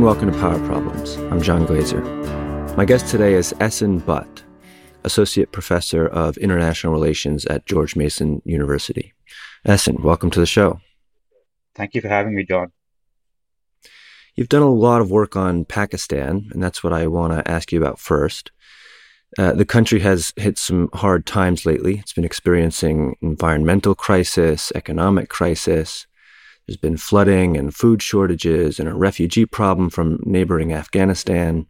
and welcome to Power Problems. I'm John Glaser. My guest today is Ahsan Butt, Associate Professor of International Relations at George Mason University. Ahsan, welcome to the show. Thank you for having me, John. You've done a lot of work on Pakistan, and that's what I want to ask you about first. Uh, the country has hit some hard times lately. It's been experiencing environmental crisis, economic crisis. There's been flooding and food shortages and a refugee problem from neighboring Afghanistan,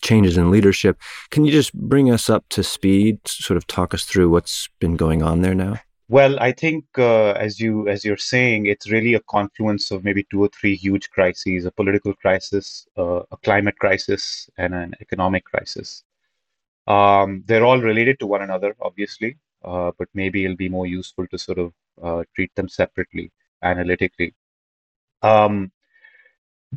changes in leadership. Can you just bring us up to speed, sort of talk us through what's been going on there now? Well, I think uh, as you as you're saying, it's really a confluence of maybe two or three huge crises: a political crisis, uh, a climate crisis, and an economic crisis. Um, they're all related to one another, obviously, uh, but maybe it'll be more useful to sort of uh, treat them separately, analytically. Um,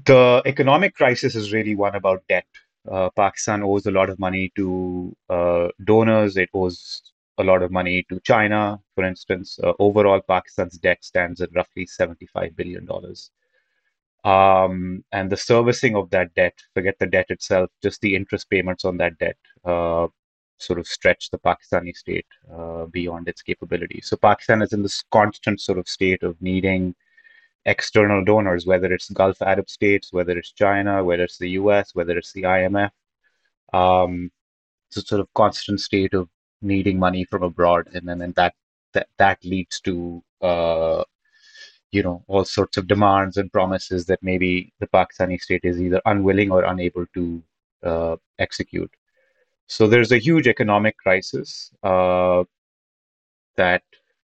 the economic crisis is really one about debt. Uh, Pakistan owes a lot of money to uh, donors. It owes a lot of money to China, for instance. Uh, overall, Pakistan's debt stands at roughly $75 billion. Um, and the servicing of that debt, forget the debt itself, just the interest payments on that debt, uh, sort of stretch the Pakistani state uh, beyond its capability. So Pakistan is in this constant sort of state of needing external donors, whether it's Gulf Arab states, whether it's China, whether it's the US, whether it's the IMF. Um, it's a sort of constant state of needing money from abroad, and then and that that that leads to uh, you know all sorts of demands and promises that maybe the Pakistani state is either unwilling or unable to uh, execute. So there's a huge economic crisis uh, that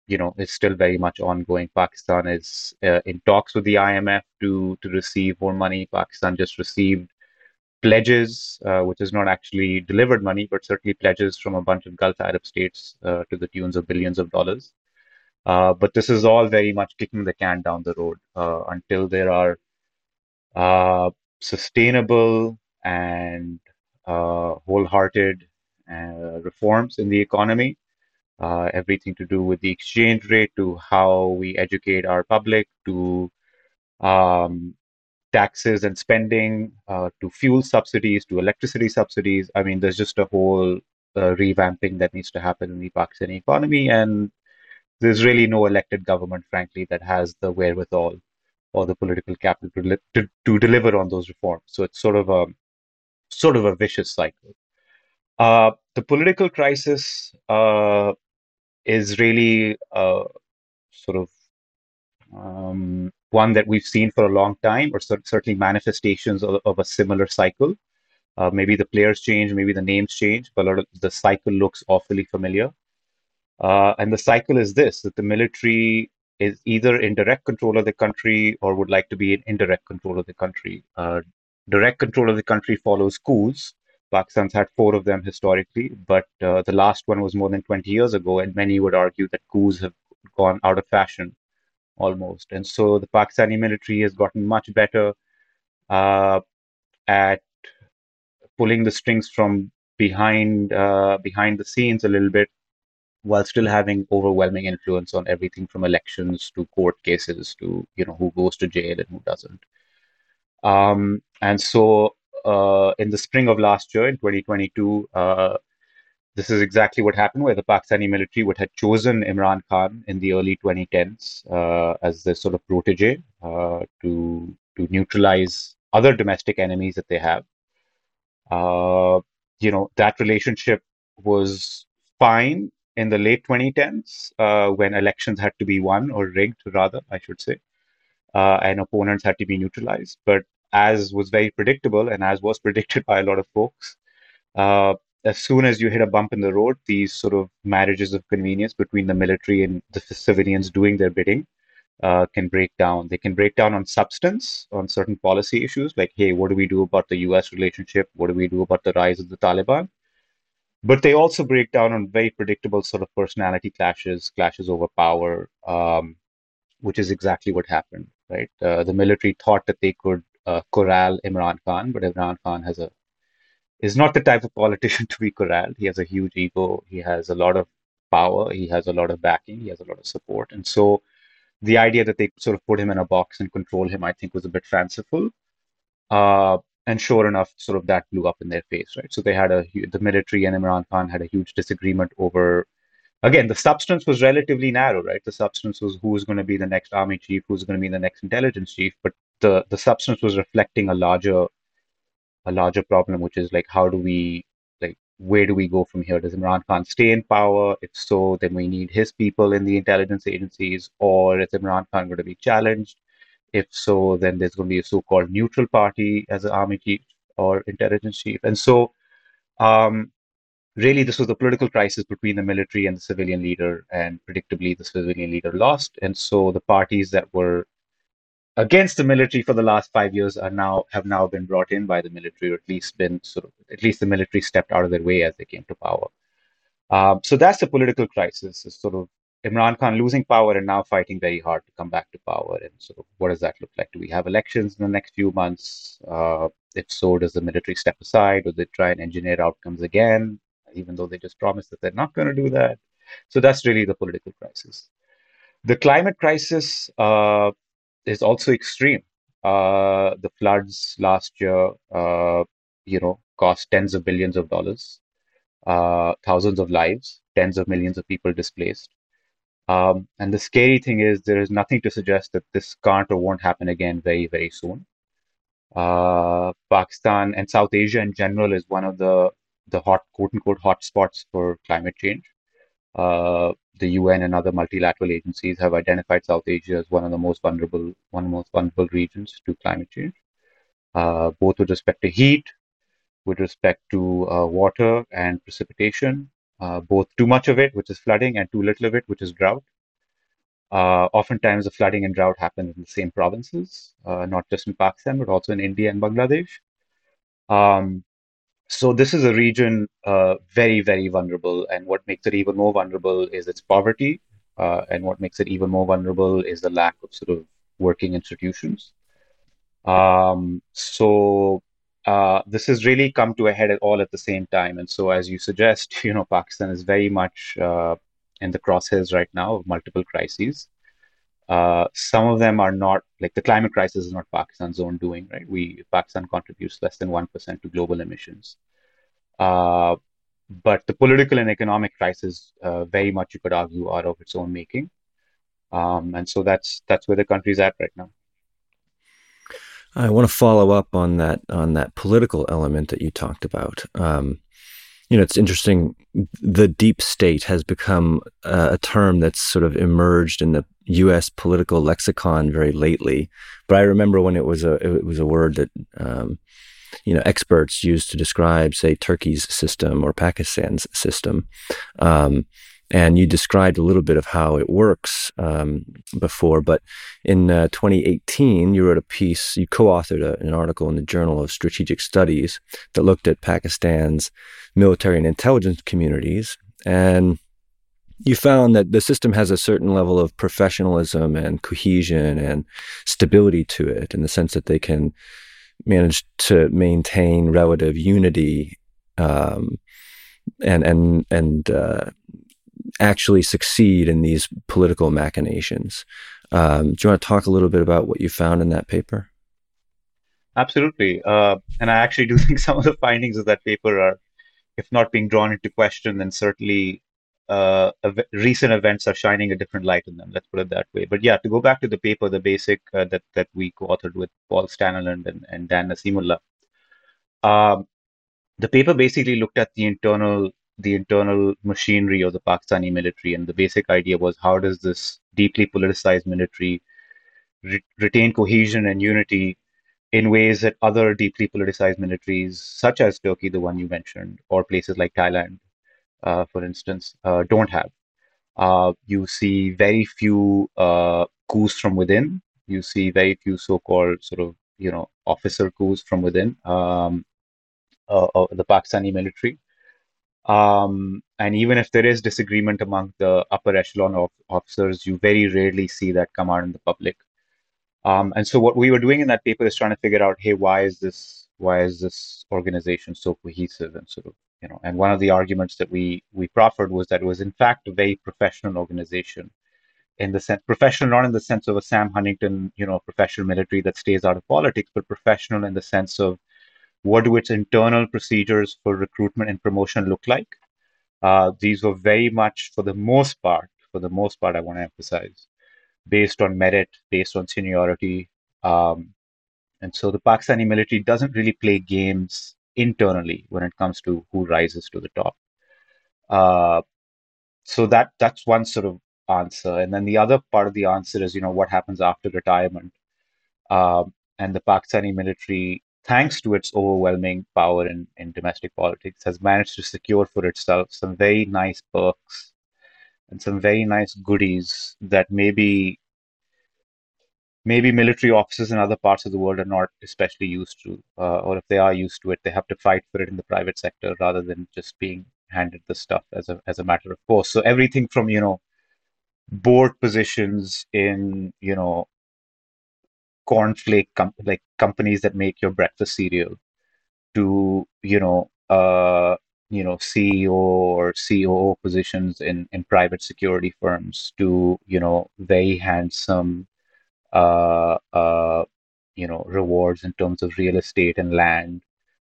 you know is still very much ongoing. Pakistan is uh, in talks with the IMF to to receive more money. Pakistan just received pledges, uh, which is not actually delivered money, but certainly pledges from a bunch of Gulf Arab states uh, to the tunes of billions of dollars. Uh, but this is all very much kicking the can down the road uh, until there are sustainable and wholehearted reforms in the economy. everything to do with the exchange rate, to how we educate our public, to um, taxes and spending uh, to fuel subsidies to electricity subsidies. I mean, there's just a whole uh, revamping that needs to happen in the Pakistani economy, and there's really no elected government, frankly, that has the wherewithal or the political capital to, to deliver on those reforms. So it's sort of a sort of a vicious cycle. Uh, the political crisis uh, is really uh, sort of um, one that we've seen for a long time, or certainly manifestations of, of a similar cycle. Uh, maybe the players change, maybe the names change, but the cycle looks awfully familiar. Uh, and the cycle is this that the military is either in direct control of the country or would like to be in indirect control of the country. Direct control of the country follows coups. Pakistan's had four of them historically, but uh, the last one was more than 20 years ago, and many would argue that coups have gone out of fashion almost. And so the Pakistani military has gotten much better uh, at pulling the strings from behind uh, behind the scenes a little bit, while still having overwhelming influence on everything from elections to court cases to you know who goes to jail and who doesn't. Um, and so uh, in the spring of last year, in 2022, uh, this is exactly what happened, where the Pakistani military would had chosen Imran Khan in the early 2010s uh, as the sort of protege uh, to to neutralize other domestic enemies that they have. Uh, you know that relationship was fine in the late 2010s uh, when elections had to be won or rigged, rather, I should say, uh, and opponents had to be neutralized. But as was very predictable, and as was predicted by a lot of folks, uh, as soon as you hit a bump in the road, these sort of marriages of convenience between the military and the civilians doing their bidding uh, can break down. They can break down on substance, on certain policy issues, like, hey, what do we do about the US relationship? What do we do about the rise of the Taliban? But they also break down on very predictable sort of personality clashes, clashes over power, um, which is exactly what happened, right? Uh, the military thought that they could uh, corral Imran Khan, but Imran Khan has a is not the type of politician to be corralled. He has a huge ego. He has a lot of power. He has a lot of backing. He has a lot of support. And so the idea that they sort of put him in a box and control him, I think, was a bit fanciful. Uh, and sure enough, sort of that blew up in their face, right? So they had a the military and Imran Khan had a huge disagreement over. Again, the substance was relatively narrow, right? The substance was who was going to be the next army chief, who's going to be the next intelligence chief, but the the substance was reflecting a larger a larger problem, which is like how do we like where do we go from here? Does Imran Khan stay in power? If so, then we need his people in the intelligence agencies, or is Imran Khan going to be challenged? If so, then there's going to be a so-called neutral party as an army chief or intelligence chief. And so, um, really, this was a political crisis between the military and the civilian leader, and predictably, the civilian leader lost. And so, the parties that were against the military for the last five years are now have now been brought in by the military, or at least been sort of at least the military stepped out of their way as they came to power. Um, so that's the political crisis. Is sort of Imran Khan losing power and now fighting very hard to come back to power. And sort of what does that look like? Do we have elections in the next few months? Uh, if so, does the military step aside or they try and engineer outcomes again, even though they just promised that they're not going to do that? So that's really the political crisis. The climate crisis, uh, is also extreme. Uh, the floods last year, uh, you know, cost tens of billions of dollars, uh, thousands of lives, tens of millions of people displaced. Um, and the scary thing is, there is nothing to suggest that this can't or won't happen again very, very soon. Uh, Pakistan and South Asia in general is one of the the hot, quote unquote, hot spots for climate change. The UN and other multilateral agencies have identified South Asia as one of the most vulnerable, one of the most vulnerable regions to climate change, uh, both with respect to heat, with respect to uh, water and precipitation, uh, both too much of it, which is flooding, and too little of it, which is drought. Uh, oftentimes, the flooding and drought happen in the same provinces, uh, not just in Pakistan, but also in India and Bangladesh. Um, so this is a region uh, very, very vulnerable. And what makes it even more vulnerable is its poverty. Uh, and what makes it even more vulnerable is the lack of sort of working institutions. Um, so uh, this has really come to a head at all at the same time. And so, as you suggest, you know, Pakistan is very much uh, in the crosshairs right now of multiple crises. Uh, some of them are not like the climate crisis is not Pakistan's own doing, right? We Pakistan contributes less than one percent to global emissions, uh, but the political and economic crisis, uh, very much you could argue, are of its own making, um, and so that's that's where the country's at right now. I want to follow up on that on that political element that you talked about. Um, you know, it's interesting. The deep state has become uh, a term that's sort of emerged in the U.S. political lexicon very lately. But I remember when it was a it was a word that um, you know experts used to describe, say, Turkey's system or Pakistan's system. Um, and you described a little bit of how it works um, before. But in uh, 2018, you wrote a piece, you co authored a, an article in the Journal of Strategic Studies that looked at Pakistan's military and intelligence communities. And you found that the system has a certain level of professionalism and cohesion and stability to it in the sense that they can manage to maintain relative unity um, and and and uh, actually succeed in these political machinations. Um, do you want to talk a little bit about what you found in that paper? Absolutely. Uh, and I actually do think some of the findings of that paper are, if not being drawn into question, then certainly uh, ev- recent events are shining a different light on them. Let's put it that way. But yeah, to go back to the paper, the basic uh, that that we co-authored with Paul Staniland and, and Dan Naseemullah, um, the paper basically looked at the internal the internal machinery of the Pakistani military. And the basic idea was how does this deeply politicized military re- retain cohesion and unity in ways that other deeply politicized militaries, such as Turkey, the one you mentioned, or places like Thailand, uh, for instance, uh, don't have. Uh, you see very few uh, coups from within. You see very few so-called sort of you know officer coups from within um, uh, the Pakistani military. Um, and even if there is disagreement among the upper echelon of officers, you very rarely see that come out in the public. Um, and so what we were doing in that paper is trying to figure out, hey, why is this why is this organization so cohesive and sort of you know? And one of the arguments that we we proffered was that it was in fact a very professional organization in the sense professional, not in the sense of a Sam Huntington, you know, professional military that stays out of politics, but professional in the sense of what do its internal procedures for recruitment and promotion look like. Uh, these were very much, for the most part, for the most part, I want to emphasize, based on merit, based on seniority. Um, and so the Pakistani military doesn't really play games internally when it comes to who rises to the top. Uh, so that that's one sort of answer. And then the other part of the answer is, you know, what happens after retirement. Um, and the Pakistani military, thanks to its overwhelming power in, in domestic politics, has managed to secure for itself some very nice perks and some very nice goodies that maybe maybe military officers in other parts of the world are not especially used to, uh, or if they are used to it, they have to fight for it in the private sector rather than just being handed the stuff as a as a matter of course. So everything from you know board positions in you know cornflake com- like companies that make your breakfast cereal to you know uh you know CEO or COO positions in in private security firms to you know very handsome uh uh you know rewards in terms of real estate and land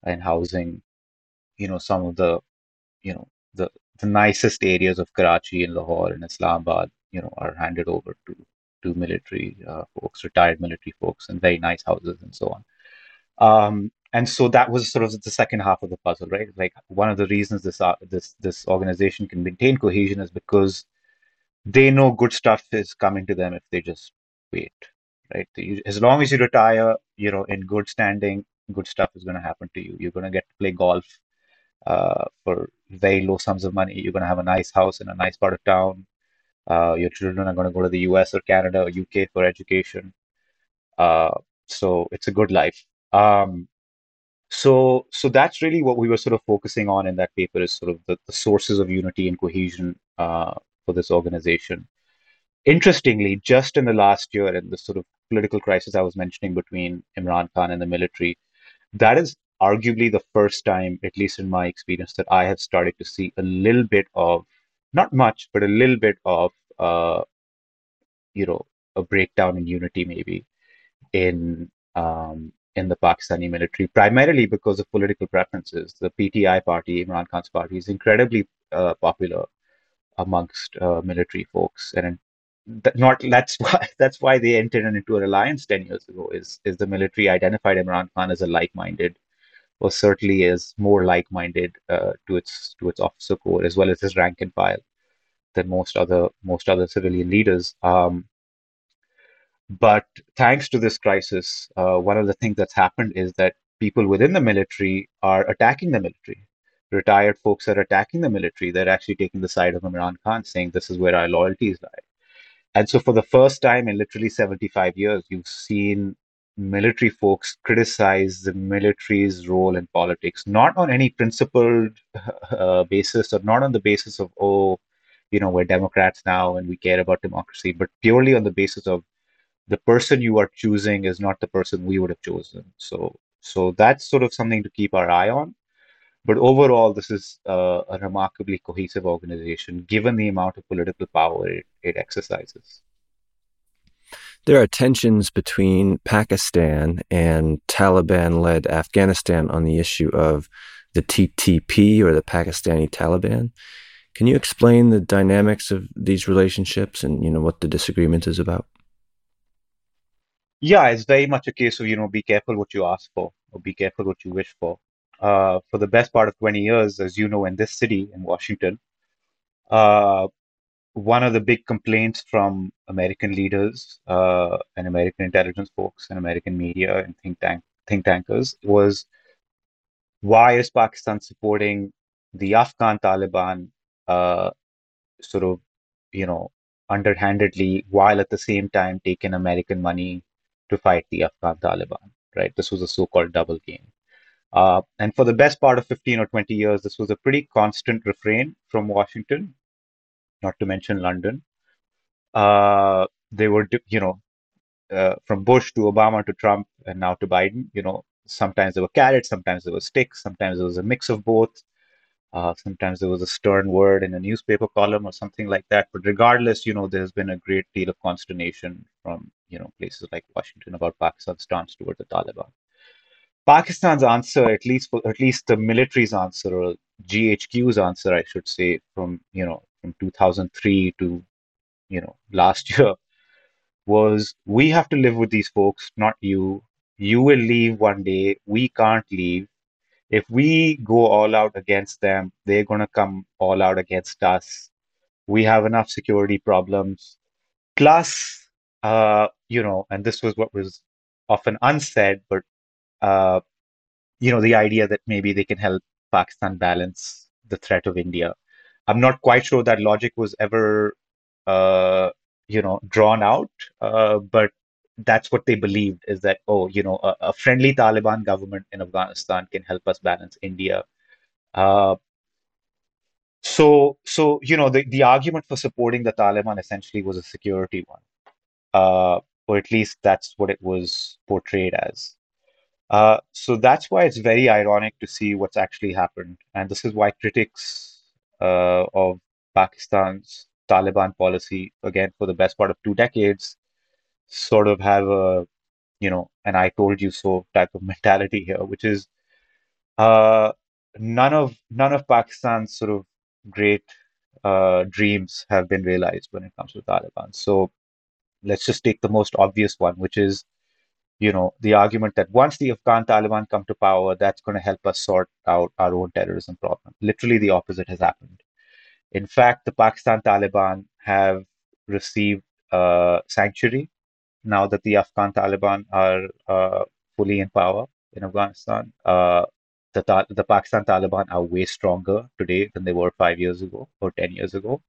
and housing. You know some of the you know the the nicest areas of Karachi and Lahore and Islamabad you know are handed over to to military uh, folks, retired military folks, and very nice houses and so on. Um, and so that was sort of the second half of the puzzle, right? Like one of the reasons this uh, this this organization can maintain cohesion is because they know good stuff is coming to them if they just wait, right? As long as you retire, you know, in good standing, good stuff is going to happen to you. You're going to get to play golf uh, for very low sums of money. You're going to have a nice house in a nice part of town. Uh, your children are going to go to the US or Canada or UK for education. Uh, so it's a good life. Um, so, so that's really what we were sort of focusing on in that paper is sort of the, the sources of unity and cohesion uh, for this organization. Interestingly, just in the last year, in the sort of political crisis I was mentioning between Imran Khan and the military, that is arguably the first time, at least in my experience, that I have started to see a little bit of not much, but a little bit of, uh, you know, a breakdown in unity maybe in um, in the Pakistani military, primarily because of political preferences. The PTI party, Imran Khan's party, is incredibly uh, popular amongst uh, military folks, and not that's why that's why they entered into a alliance ten years ago. Is is the military identified Imran Khan as a like-minded or certainly is more like-minded uh, to its to its officer corps as well as his rank and file than most other most other civilian leaders. Um, but thanks to this crisis, uh, one of the things that's happened is that people within the military are attacking the military. Retired folks are attacking the military. They're actually taking the side of Imran Khan, saying this is where our loyalties lie. And so, for the first time in literally 75 years, you've seen military folks criticize the military's role in politics, not on any principled uh, basis or not on the basis of, oh, you know, we're Democrats now and we care about democracy, but purely on the basis of the person you are choosing is not the person we would have chosen. So, so that's sort of something to keep our eye on. But overall, this is uh, a remarkably cohesive organization given the amount of political power it, it exercises. There are tensions between Pakistan and Taliban led Afghanistan on the issue of the TTP or the Pakistani Taliban. Can you explain the dynamics of these relationships and you know what the disagreement is about? Yeah, it's very much a case of you know be careful what you ask for or be careful what you wish for. Uh, for the best part of 20 years, as you know, in this city in Washington, uh, one of the big complaints from American leaders uh, and American intelligence folks and American media and think tank think tankers was why is Pakistan supporting the Afghan Taliban uh, sort of you know underhandedly while at the same time taking American money to fight the Afghan Taliban right? This was a so-called double game. Uh, and for the best part of 15 or 20 years this was a pretty constant refrain from Washington not to mention London. Uh, they were, you know, uh, from Bush to Obama to Trump and now to Biden, you know, sometimes there were carrots, sometimes there were sticks, sometimes there was a mix of both. Uh, sometimes there was a stern word in a newspaper column or something like that. But regardless, you know, there's been a great deal of consternation from, you know, places like Washington about Pakistan's stance toward the Taliban. Pakistan's answer, at least at least the military's answer or GHQ's answer, I should say, from you know from 2003 to you know last year, was we have to live with these folks, not you. You will leave one day. We can't leave if we go all out against them, they're going to come all out against us. We have enough security problems. Plus, uh, you know, and this was what was often unsaid, but, uh, you know, the idea that maybe they can help Pakistan balance the threat of India. I'm not quite sure that logic was ever, uh, you know, drawn out, uh, but that's what they believed is that oh you know a, a, friendly taliban government in afghanistan can help us balance india. Uh, so so you know the, the argument for supporting the taliban essentially was a security one uh, or at least that's what it was portrayed as. Uh, so that's why it's very ironic to see what's actually happened. And this is why critics uh, of pakistan's taliban policy again for the best part of two decades sort of have a you know an i told you so type of mentality here which is uh none of none of pakistan's sort of great uh dreams have been realized when it comes to taliban. So let's just take the most obvious one which is you know the argument that once the afghan taliban come to power that's going to help us sort out our own terrorism problem literally the opposite has happened in fact the pakistan taliban have received uh, sanctuary now that the Afghan Taliban are uh, fully in power in Afghanistan. Uh, the, Ta- the Pakistan Taliban are way stronger today than they were five years ago or 10 years ago.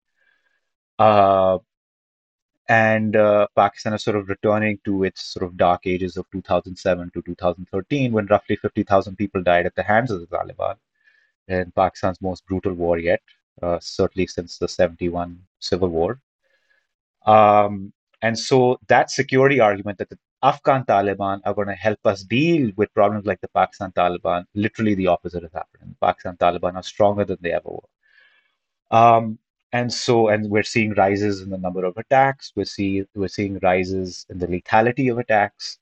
And uh, Pakistan is sort of returning to its sort of dark ages of 2007 to 2013, when roughly 50,000 people died at the hands of the Taliban in Pakistan's most brutal war yet, uh, certainly since the 71 civil war. Um, and so that security argument that the Afghan Taliban are going to help us deal with problems like the Pakistan Taliban, literally the opposite has happened. The Pakistan Taliban are stronger than they ever were. Um, and so, and we're seeing rises in the number of attacks. We're seeing we're seeing rises in the lethality of attacks.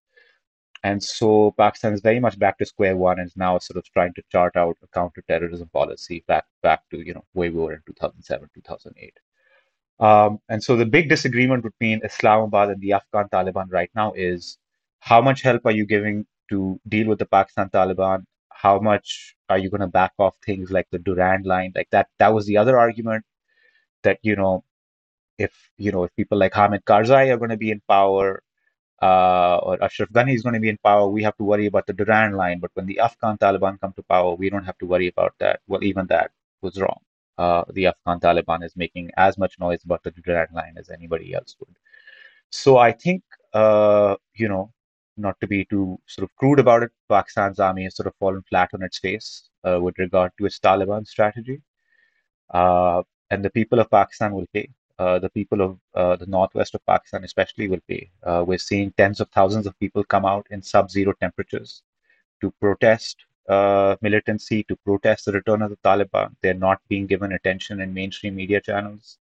And so Pakistan is very much back to square one and is now sort of trying to chart out a counterterrorism policy back back to you know where we were in 2007, 2008. Um, and so the big disagreement between Islamabad and the Afghan Taliban right now is how much help are you giving to deal with the Pakistan Taliban? How much are you going to back off things like the Durand line? Like that, that was the other argument that, you know, if, you know, if people like Hamid Karzai are going to be in power, uh, or Ashraf Ghani is going to be in power, we have to worry about the Durand line. But when the Afghan Taliban come to power, we don't have to worry about that. Well, even that was wrong uh, the Afghan Taliban is making as much noise about the Durand line as anybody else would. So I think, uh, you know, not to be too sort of crude about it, Pakistan's army has sort of fallen flat on its face uh, with regard to its Taliban strategy. Uh, and the people of Pakistan will pay. Uh, the people of uh, the northwest of Pakistan, especially, will pay. we're seeing tens of thousands of people come out in sub zero temperatures to protest uh, militancy to protest the return of the Taliban. They're not being given attention in mainstream media channels.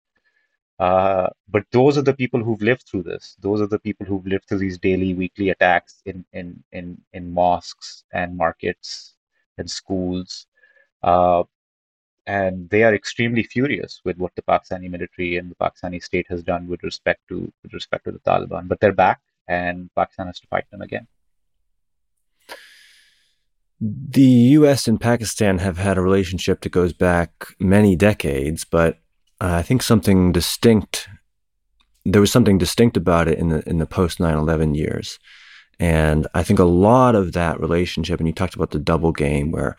Uh, but those are the people who've lived through this. Those are the people who've lived through these daily, weekly attacks in in in, in mosques and markets and schools. Uh, and they are extremely furious with what the Pakistani military and the Pakistani state has done with respect to with respect to the Taliban. But they're back, and Pakistan has to fight them again. The US and Pakistan have had a relationship that goes back many decades, but I think something distinct there was something distinct about it in the in the post 9/11 years. And I think a lot of that relationship and you talked about the double game where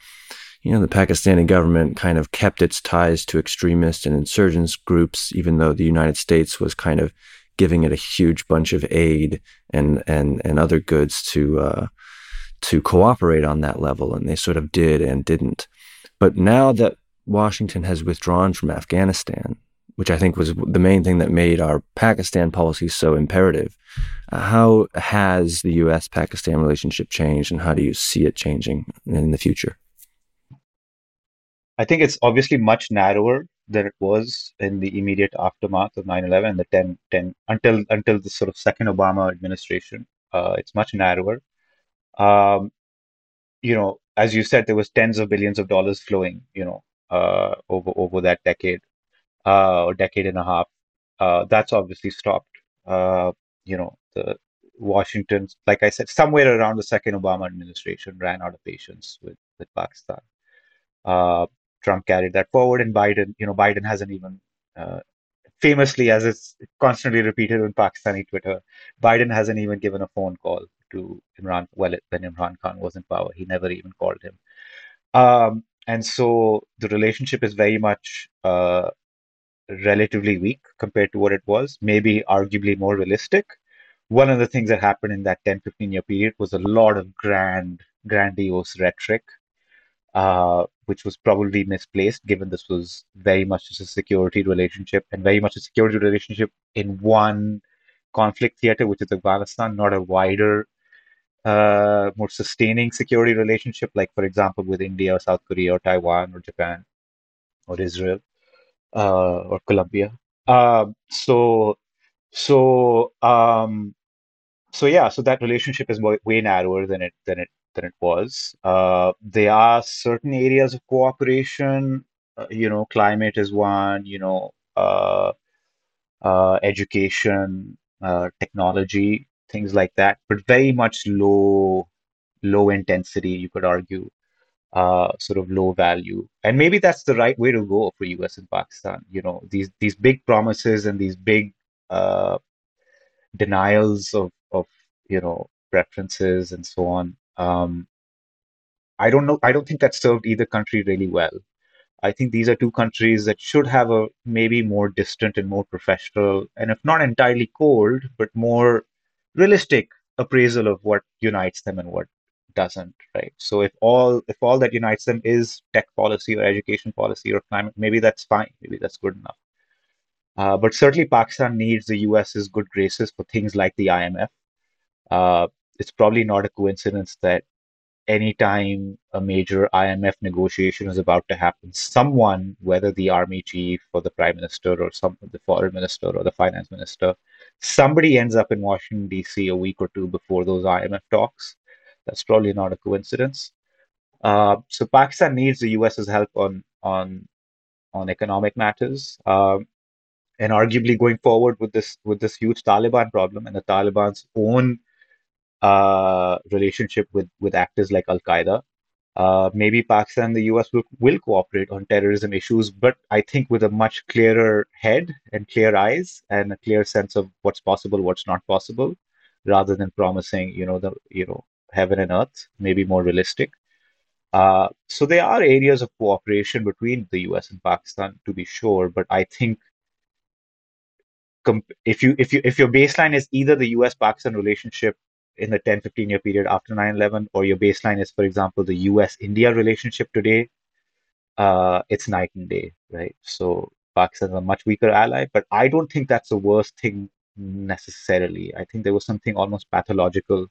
you know the Pakistani government kind of kept its ties to extremist and insurgents groups even though the United States was kind of giving it a huge bunch of aid and and and other goods to uh, to cooperate on that level, and they sort of did and didn't. But now that Washington has withdrawn from Afghanistan, which I think was the main thing that made our Pakistan policy so imperative, how has the U.S. Pakistan relationship changed, and how do you see it changing in the future? I think it's obviously much narrower than it was in the immediate aftermath of 9/11, the 10, 10 until until the sort of second Obama administration. Uh, it's much narrower. Um, you know, as you said, there was tens of billions of dollars flowing, you know, uh, over over that decade uh, or decade and a half. Uh, that's obviously stopped. Uh, you know, the Washington, like I said, somewhere around the second Obama administration ran out of patience with with Pakistan. Trump carried that forward, and Biden, you know, Biden hasn't even uh, famously, as it's constantly repeated on Pakistani Twitter, Biden hasn't even given a phone call to Imran. Well, when Imran Khan was in power, he never even called him. Um, and so the relationship is very much uh, relatively weak compared to what it was, maybe arguably more realistic. One of the things that happened in that 10, 15 year period was a lot of grand, grandiose rhetoric uh, which was probably misplaced given this was very much just a security relationship and very much a security relationship in one conflict theater, which is Afghanistan, not a wider, uh, more sustaining security relationship, like, for example, with India or South Korea or Taiwan or Japan or Israel uh, or Colombia. Um, so, so, um, so yeah, so that relationship is way, way narrower than it than it than it was. Uh, there are certain areas of cooperation. Uh, you know, climate is one. You know, uh, uh education, uh, technology, things like that. But very much low, low intensity. You could argue, uh, sort of low value. And maybe that's the right way to go for U.S. and Pakistan. You know, these these big promises and these big denials of of you know preferences and so on um, I don't know. I don't think that served either country really well. I think these are two countries that should have a maybe more distant and more professional, and if not entirely cold, but more realistic appraisal of what unites them and what doesn't. Right. So if all if all that unites them is tech policy or education policy or climate, maybe that's fine. Maybe that's good enough. Uh, but certainly, Pakistan needs the US's good graces for things like the IMF. Uh, it's probably not a coincidence that anytime a major IMF negotiation is about to happen, someone, whether the army chief or the prime minister or some the foreign minister or the finance minister, somebody ends up in Washington D.C. a week or two before those IMF talks. That's probably not a coincidence. Uh, so Pakistan needs the U.S.'s help on on on economic matters. Um, and arguably going forward with this with this huge Taliban problem and the Taliban's own uh, relationship with with actors like Al Qaeda. Uh, maybe Pakistan and the US will, will cooperate on terrorism issues, but I think with a much clearer head and clear eyes and a clear sense of what's possible, what's not possible, rather than promising, you know, the you know heaven and earth, maybe more realistic. Uh, so there are areas of cooperation between the US and Pakistan, to be sure, but I think if you if you if your baseline is either the US Pakistan relationship in the 10 15 year period after 9-11 or your baseline is for example the us india relationship today uh, it's night and day right? So pakistan is a much weaker ally but i don't think that's the worst thing necessarily. I think there was something almost pathological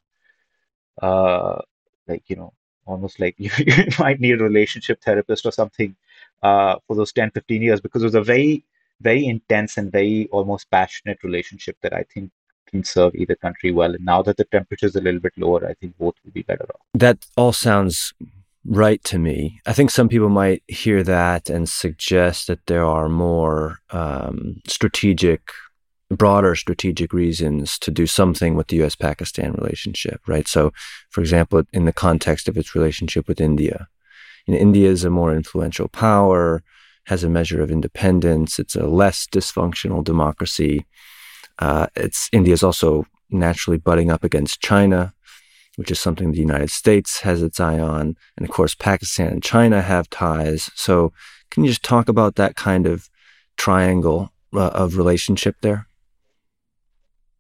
uh, like you know almost like you, you might need a relationship therapist or something uh, for those 10 15 years because it was a very very intense and very almost passionate relationship that i think can serve either country well. And now that the temperature is a little bit lower, I think both will be better off. That all sounds right to me. I think some people might hear that and suggest that there are more um, strategic, broader strategic reasons to do something with the US Pakistan relationship, right? So, for example, in the context of its relationship with India, you know, India is a more influential power, has a measure of independence, it's a less dysfunctional democracy. Uh, it's India is also naturally butting up against China, which is something the United States has its eye on, and of course Pakistan and China have ties. So, can you just talk about that kind of triangle uh, of relationship there?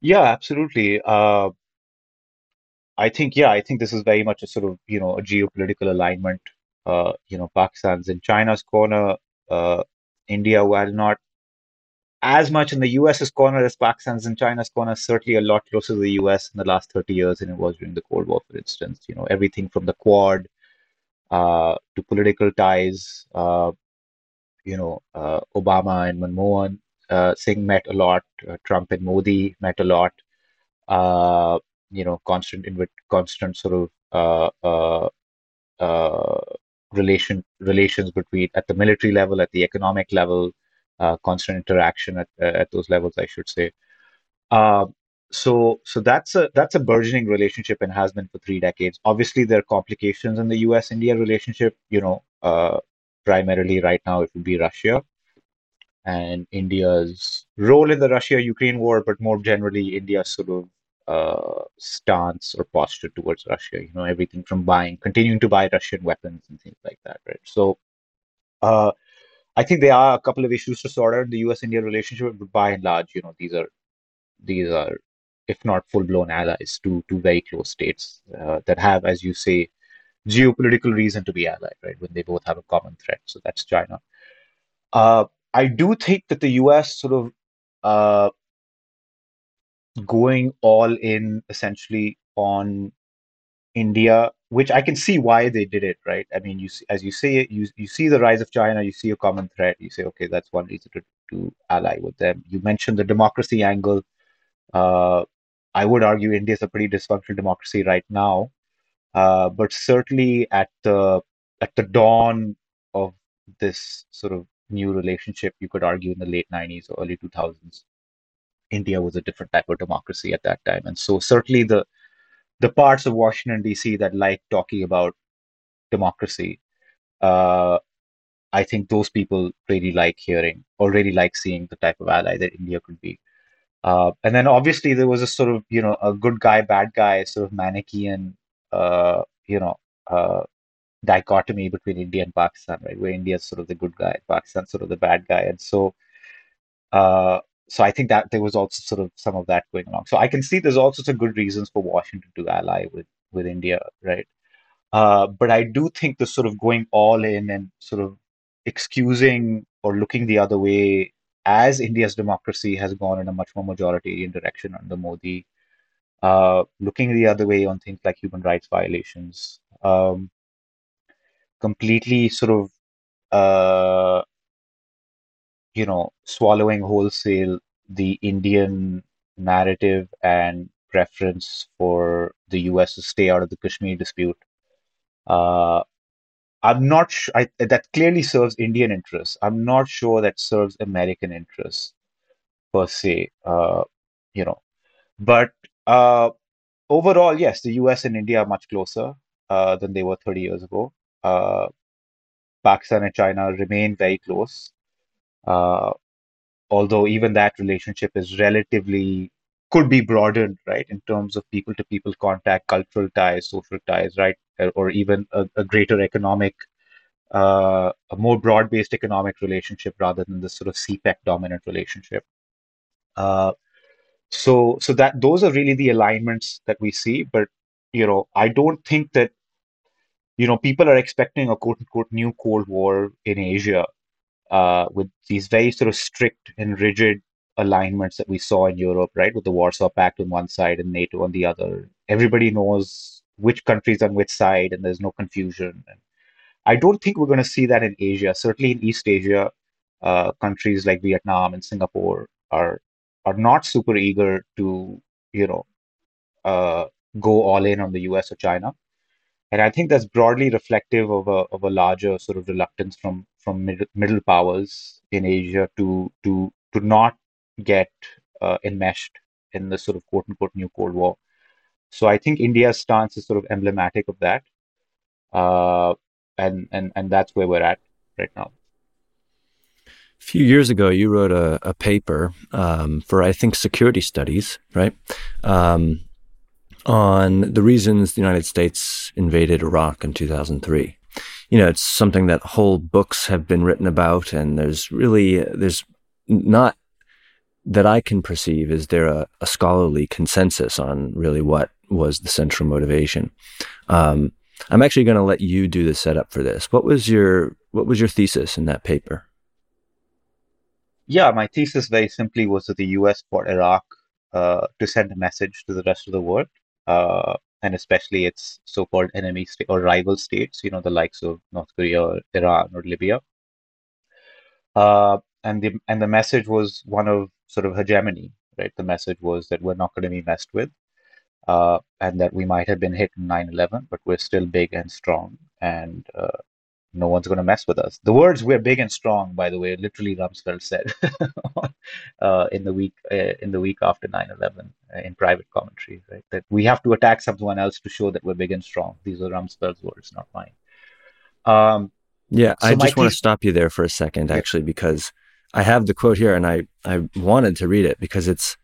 Yeah, absolutely. Uh, I think yeah, I think this is very much a sort of you know a geopolitical alignment. Uh, you know, Pakistan's in China's corner. Uh, India, while not as much in the US's corner as Pakistan's and China's corner, certainly a lot closer to the US in the last 30 years than it was during the Cold War, for instance. You know, everything from the Quad uh, to political ties. Uh, you know, uh, Obama and Manmohan uh, Singh met a lot. Uh, Trump and Modi met a lot. Uh, you know, constant constant sort of relation relations between at the military level, at the economic level, constant interaction at at those levels, I should say. so so that's a that's a burgeoning relationship and has been for three decades. Obviously, there are complications in the U.S. India relationship. You know, primarily right now it would be Russia and India's role in the Russia-Ukraine war, but more generally India's sort of uh, stance or posture towards Russia. You know, everything from buying, continuing to buy Russian weapons and things like that, right? So, uh, I think there are a couple of issues to sort out in the U.S.-India relationship, but by and large, you know, these are these are, if not full-blown allies, to two very close states uh, that have, as you say, geopolitical reason to be allied, right? When they both have a common threat. So that's China. Uh, I do think that the US sort of uh, going all in essentially on India, which I can see why they did it, right? I mean, you see, as you say it, you you see the rise of China, you see a common threat, you say, okay, that's one reason to, to ally with them. You mentioned the democracy angle. Uh, I would argue India is a pretty dysfunctional democracy right now, uh, but certainly at the at the dawn of this sort of new relationship, you could argue in the late 90s or early 2000s, India was a different type of democracy at that time. And so certainly the the parts of Washington D.C. that like talking about democracy, uh, I think those people really like hearing or really like seeing the type of ally that India could be. Uh, and then obviously there was a sort of you know a good guy bad guy sort of Manichaean uh, you know uh, dichotomy between India and Pakistan, right? Where India is sort of the good guy, Pakistan sort of the bad guy, and so, uh, so I think that there was also sort of some of that going along. So I can see there's also some good reasons for Washington to ally with with India, right? Uh, but I do think the sort of going all in and sort of excusing or looking the other way as India's democracy has gone in a much more majoritarian direction under Modi, uh, looking the other way on things like human rights violations, um, completely sort of uh, you know swallowing wholesale the Indian narrative and preference for the US to stay out of the Kashmir dispute. Uh, I'm not sure that clearly serves Indian interests. I'm not sure that serves American interests per se. Uh, you know, but uh, overall, yes, the US and India are much closer uh, than they were 30 years ago uh, Pakistan and China remain very close. Uh, although even that relationship is relatively could be broadened, right, in terms of people to people contact, cultural ties, social ties, right, or even a, a greater economic, uh, a more broad based economic relationship rather than this sort of CPEC dominant relationship. Uh, so, so that those are really the alignments that we see. But you know, I don't think that you know, people are expecting a quote unquote new Cold War in Asia uh, with these very sort of strict and rigid alignments that we saw in Europe, right? With the Warsaw Pact on one side and NATO on the other. Everybody knows which countries on which side, and there's no confusion. And I don't think we're going to see that in Asia. Certainly in East Asia, uh, countries like Vietnam and Singapore are are not super eager to, you know, uh, go all in on the U.S. or China and I think that's broadly reflective of a of a larger sort of reluctance from from mid, middle powers in Asia to to to not get uh, enmeshed in the sort of quote unquote new Cold War. So I think India's stance is sort of emblematic of that, uh, and and and that's where we're at right now. A few years ago, you wrote a, a paper um, for I think security studies, right? Um, on the reasons the United States invaded Iraq in 2003. You know, it's something that whole books have been written about, and there's really, there's not that I can perceive, is there a, a scholarly consensus on really what was the central motivation? Um, I'm actually going to let you do the setup for this. What was your what was your thesis in that paper? Yeah, my thesis very simply was that the U.S. fought Iraq uh, to send a message to the rest of the world uh, and especially its so-called enemy state or rival states, you know, the likes of North Korea, or Iran, or Libya. Uh, and the and the message was one of sort of hegemony, right? The message was that we're not going to be messed with, uh, and that we might have been hit in 9/11, but we're still big and strong, and uh, no one's going to mess with us. The words "we're big and strong," by the way, literally Rumsfeld said uh, in the week uh, in the week after 9/11 uh, in private commentary, right? That we have to attack someone else to show that we're big and strong. These are Rumsfeld's words, not mine. Um, yeah, so I just want to stop you there for a second, actually, because I have the quote here, and I I wanted to read it because it's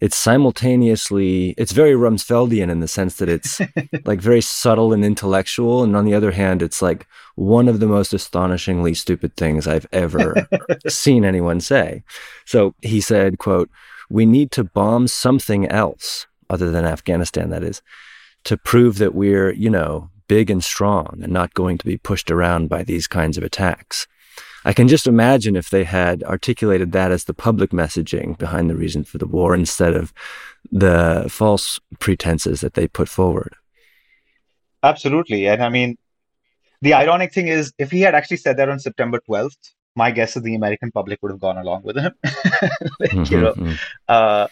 it's simultaneously it's very Rumsfeldian in the sense that it's like very subtle and intellectual, and on the other hand, it's like one of the most astonishingly stupid things I've ever seen anyone say. So he said, "quote We need to bomb something else other than Afghanistan. That is." To prove that we're, you know, big and strong and not going to be pushed around by these kinds of attacks. I can just imagine if they had articulated that as the public messaging behind the reason for the war instead of the false pretenses that they put forward. Absolutely. And I mean, the ironic thing is, if he had actually said that on September 12th, my guess is the American public would have gone along with him. like, mm-hmm, you know, mm-hmm. uh,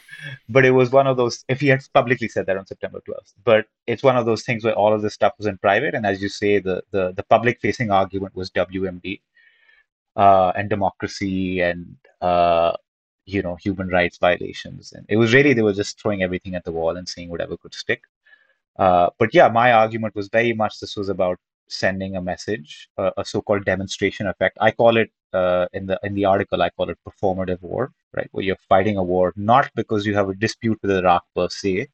but it was one of those. If he had publicly said that on September 12th, but it's one of those things where all of this stuff was in private, and as you say, the the, the public facing argument was WMD, uh, and democracy and uh, you know human rights violations. And it was really they were just throwing everything at the wall and seeing whatever could stick. Uh, but yeah, my argument was very much this was about sending a message, uh, a so-called demonstration effect. I call it uh, in the in the article. I call it performative war, right? Where you're fighting a war not because you have a dispute with Iraq per se,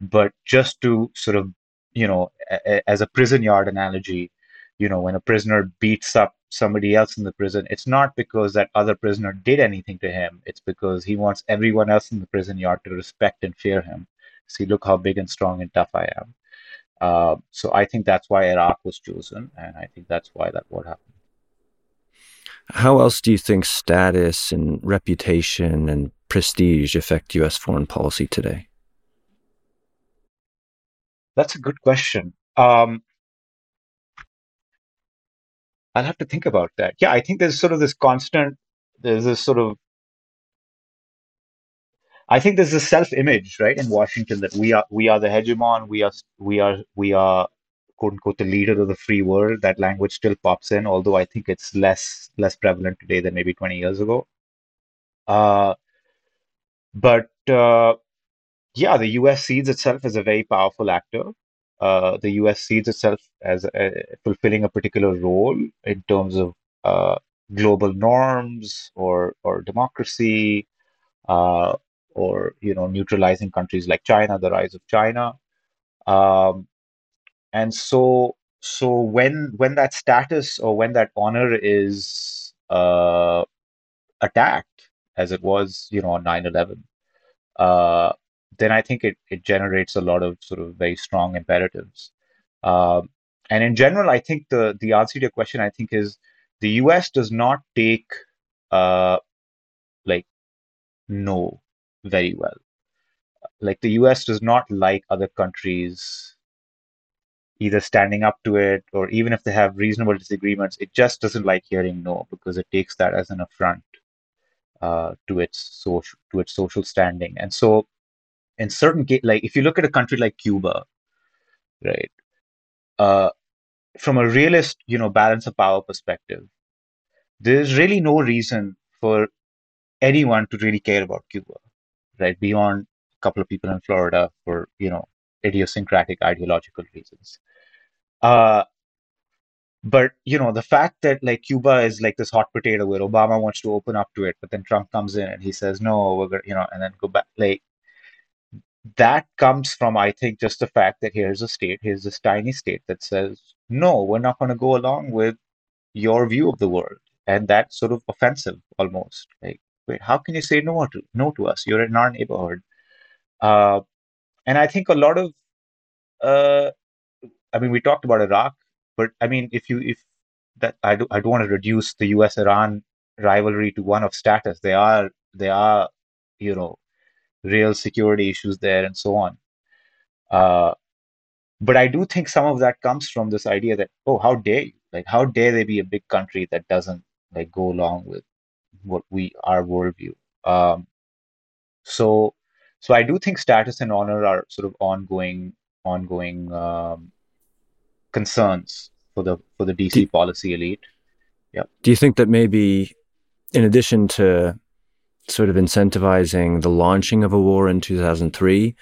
but just to sort of you know, a, a, as a prison yard analogy, you know, when a prisoner beats up somebody else in the prison, it's not because that other prisoner did anything to him. It's because he wants everyone else in the prison yard to respect and fear him. See, look how big and strong and tough I am. Uh, so I think that's why Iraq was chosen, and I think that's why that war happened. How else do you think status and reputation and prestige affect U.S. foreign policy today? That's a good question. Um, I'll have to think about that. Yeah, I think there's sort of this constant, there's this sort of, I think there's a self-image, right, in Washington that we are we are the hegemon, we are we are we are quote unquote the leader of the free world. That language still pops in, although I think it's less less prevalent today than maybe 20 years ago. Uh, but uh, yeah, the U.S. sees itself as a very powerful actor uh, the US sees itself as a, fulfilling a particular role in terms of uh, global norms or or democracy, uh, or you know neutralizing countries like China, the rise of China, um, and so so when when that status or when that honor is uh, attacked, as it was you know on 9-11, uh, then I think it, it generates a lot of sort of very strong imperatives. Um, and in general, I think the the answer to your question, I think, is the U.S. does not take uh, like no very well. Like the U.S. does not like other countries either standing up to it or even if they have reasonable disagreements, it just doesn't like hearing no because it takes that as an affront uh, to its social to its social standing. And so in certain like if you look at a country like Cuba, right, uh, from a realist, you know, balance of power perspective, there's really no reason for anyone to really care about Cuba, right? Beyond a couple of people in Florida for you know idiosyncratic ideological reasons. Uh, but you know the fact that like Cuba is like this hot potato where Obama wants to open up to it, but then Trump comes in and he says no, we're gonna you know, and then go back. Like that comes from, I think, just the fact that here's a state, here's this tiny state that says, no, we're not going to go along with your view of the world. And that's sort of offensive almost. Like, wait, how can you say no to no to us? You're in our neighborhood. Uh, and I think a lot of, uh, I mean, we talked about Iraq, but I mean, if you if that I do I don't want to reduce the U.S. Iran rivalry to one of status. They are they are you know real security issues there and so on. Uh, But I do think some of that comes from this idea that, oh, how dare you? Like, how dare they be a big country that doesn't like go along with what we our worldview? Um, so, so I do think status and honor are sort of ongoing, ongoing um, concerns for the for the DC do, policy elite. Yeah. Do you think that maybe, in addition to sort of incentivizing the launching of a war in 2003,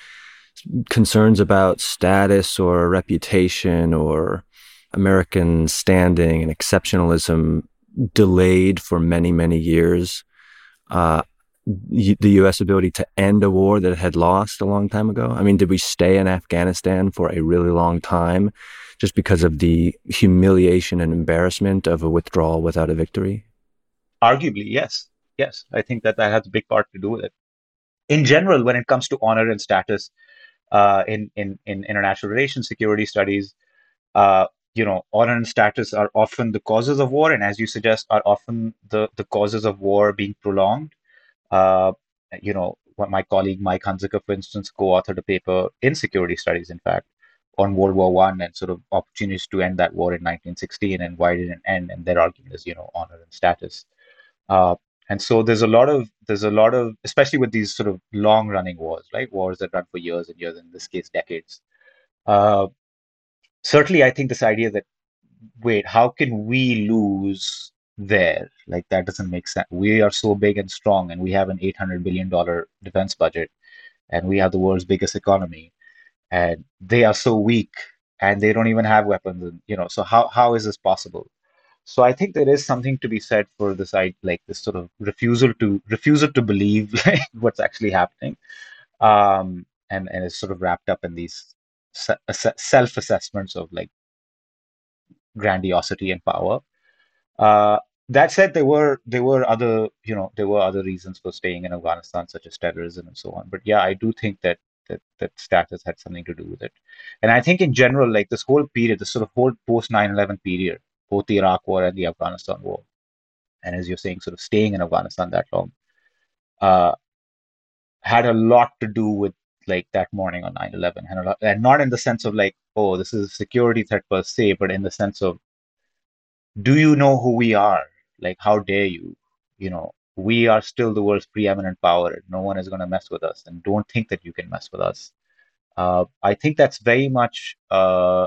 concerns about status or reputation or American standing and exceptionalism delayed for many, many years uh, the U.S. ability to end a war that it had lost a long time ago? I mean, did we stay in Afghanistan for a really long time just because of the humiliation and embarrassment of a withdrawal without a victory? Arguably, yes. Yes, I think that that has a big part to do with it. In general, when it comes to honor and status, uh, in, in, in international relations, security studies, uh, you know, honor and status are often the causes of war, and as you suggest, are often the, the causes of war being prolonged. Uh, you know, my colleague Mike Hunziker, for instance, co-authored a paper in security studies, in fact, on World War One and sort of opportunities to end that war in 1916 and why did it end? And their argument is, you know, honor and status. Uh, and so there's a lot of there's a lot of especially with these sort of long running wars, right? Wars that run for years and years, in this case, decades. Uh, certainly, I think this idea that wait, how can we lose there? Like that doesn't make sense. We are so big and strong, and we have an 800 billion dollar defense budget, and we have the world's biggest economy, and they are so weak, and they don't even have weapons. And, you know, so how how is this possible? So I think there is something to be said for this, like this sort of refusal to refusal to believe what's actually happening, um, and and is sort of wrapped up in these self assessments of like grandiosity and power. Uh, that said, there were there were other you know there were other reasons for staying in Afghanistan, such as terrorism and so on. But yeah, I do think that that that status had something to do with it. And I think in general, like this whole period, this sort of whole post 9-11 period, both the Iraq War and the Afghanistan War. And as you're saying, sort of staying in Afghanistan that long, uh, had a lot to do with like that morning on 9-11 and, and not in the sense of like oh this is a security threat per se but in the sense of do you know who we are? Like how dare you? You know we are still the world's preeminent power. No one is going to mess with us. And don't think that you can mess with us. Uh, i think that's very much uh,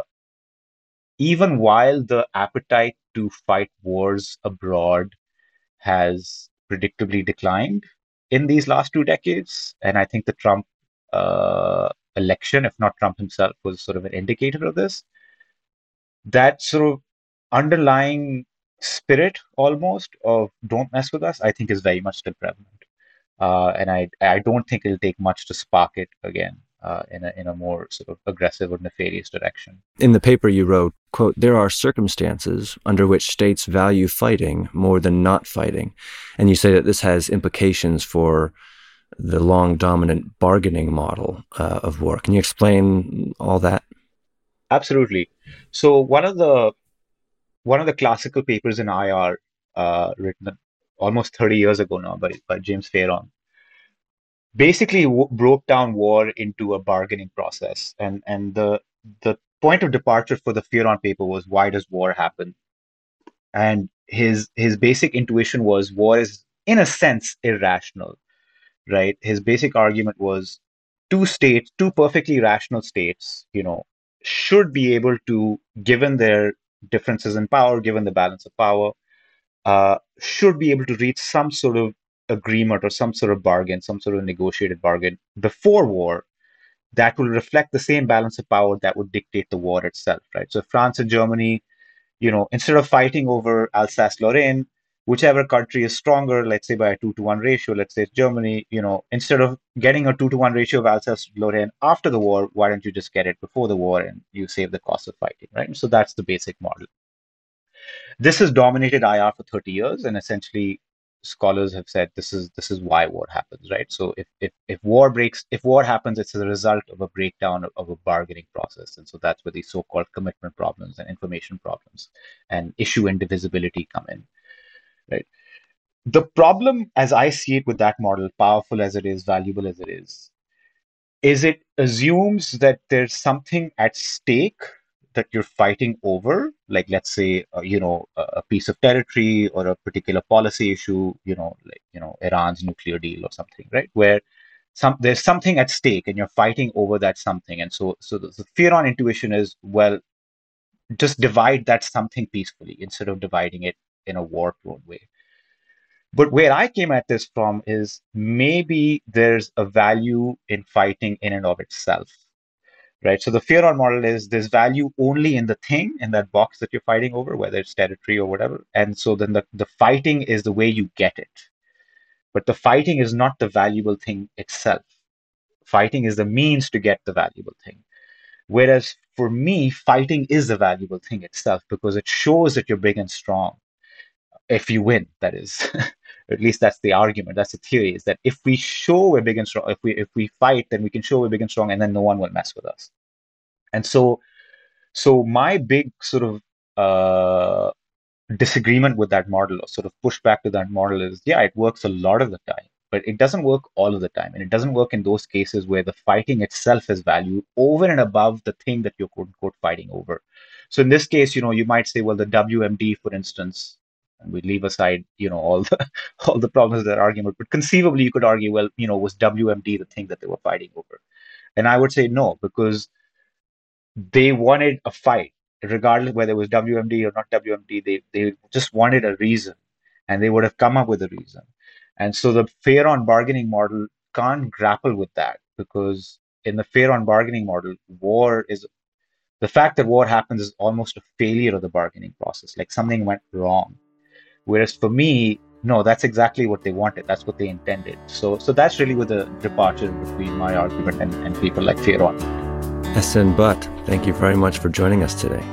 even while the appetite to fight wars abroad has predictably declined in these last two decades, and I think the Trump uh, election, if not Trump himself, was sort of an indicator of this. That sort of underlying spirit almost of don't mess with us, I think is very much still prevalent. Uh, and I, I don't think it'll take much to spark it again uh, in, a, in a more sort of aggressive or nefarious direction. In the paper you wrote, quote, there are circumstances under which states value fighting more than not fighting. And you say that this has implications for the long dominant bargaining model uh, of war. Can you explain all that? Absolutely. So one of the one of the classical papers in IR uh, written almost 30 years ago now by, by James Fearon basically w- broke down war into a bargaining process. And and the the point of departure for the Fearon paper was why does war happen? And his his basic intuition was war is in a sense irrational, right? His basic argument was two states, two perfectly rational states, you know, should be able to, given their differences in power, given the balance of power, uh, should be able to reach some sort of agreement or some sort of bargain, some sort of negotiated bargain before war that will reflect the same balance of power that would dictate the war itself, right? So France and Germany, you know, instead of fighting over Alsace-Lorraine, whichever country is stronger, let's say by a two to one ratio, let's say Germany, you know, instead of getting a two to one ratio of Alsace-Lorraine after the war, why don't you just get it before the war and you save the cost of fighting, right? So that's the basic model. This has dominated IR for 30 years, and essentially scholars have said this is this is why war happens right? So if if, if war breaks if war happens it's a result of a breakdown of, of a bargaining process. And so that's where these so-called commitment problems and information problems and issue indivisibility come in right? The problem as i see it with that model powerful as it is valuable as it is is it assumes that there's something at stake that you're fighting over, like let's say, uh, you know, a piece of territory or a particular policy issue, you know, like you know, Iran's nuclear deal or something, right? Where some there's something at stake and you're fighting over that something, and so so the, the Fearon intuition is well, just divide that something peacefully instead of dividing it in a war-prone way. But where I came at this from is maybe there's a value in fighting in and of itself right? So the Fearon model is there's value only in the thing in that box that you're fighting over, whether it's territory or whatever. And so then the, the fighting is the way you get it. But the fighting is not the valuable thing itself. Fighting is the means to get the valuable thing. Whereas for me, fighting is the valuable thing itself because it shows that you're big and strong. If you win, that is. at least that's the argument. That's the theory. Is that if we show we're big and strong, if we if we fight, then we can show we're big and strong, and then no one will mess with us. And so, so my big sort of uh, disagreement with that model, or sort of pushback to that model, is yeah, it works a lot of the time, but it doesn't work all of the time, and it doesn't work in those cases where the fighting itself is value over and above the thing that you're quote unquote fighting over. So in this case, you know, you might say, well, the WMD, for instance, we leave aside you know all the all the problems of that argument but conceivably you could argue well you know was wmd the thing that they were fighting over? And i would say no because they wanted a fight regardless whether it was wmd or not wmd they they just wanted a reason and they would have come up with a reason. And so the Fearon bargaining model can't grapple with that because in the Fearon bargaining model war is the fact that war happens is almost a failure of the bargaining process. Like something went wrong Whereas for me, no, that's exactly what they wanted. That's what they intended. So, so that's really where the departure between my argument and, and people like Fearon. Ahsan Butt, thank you very much for joining us today.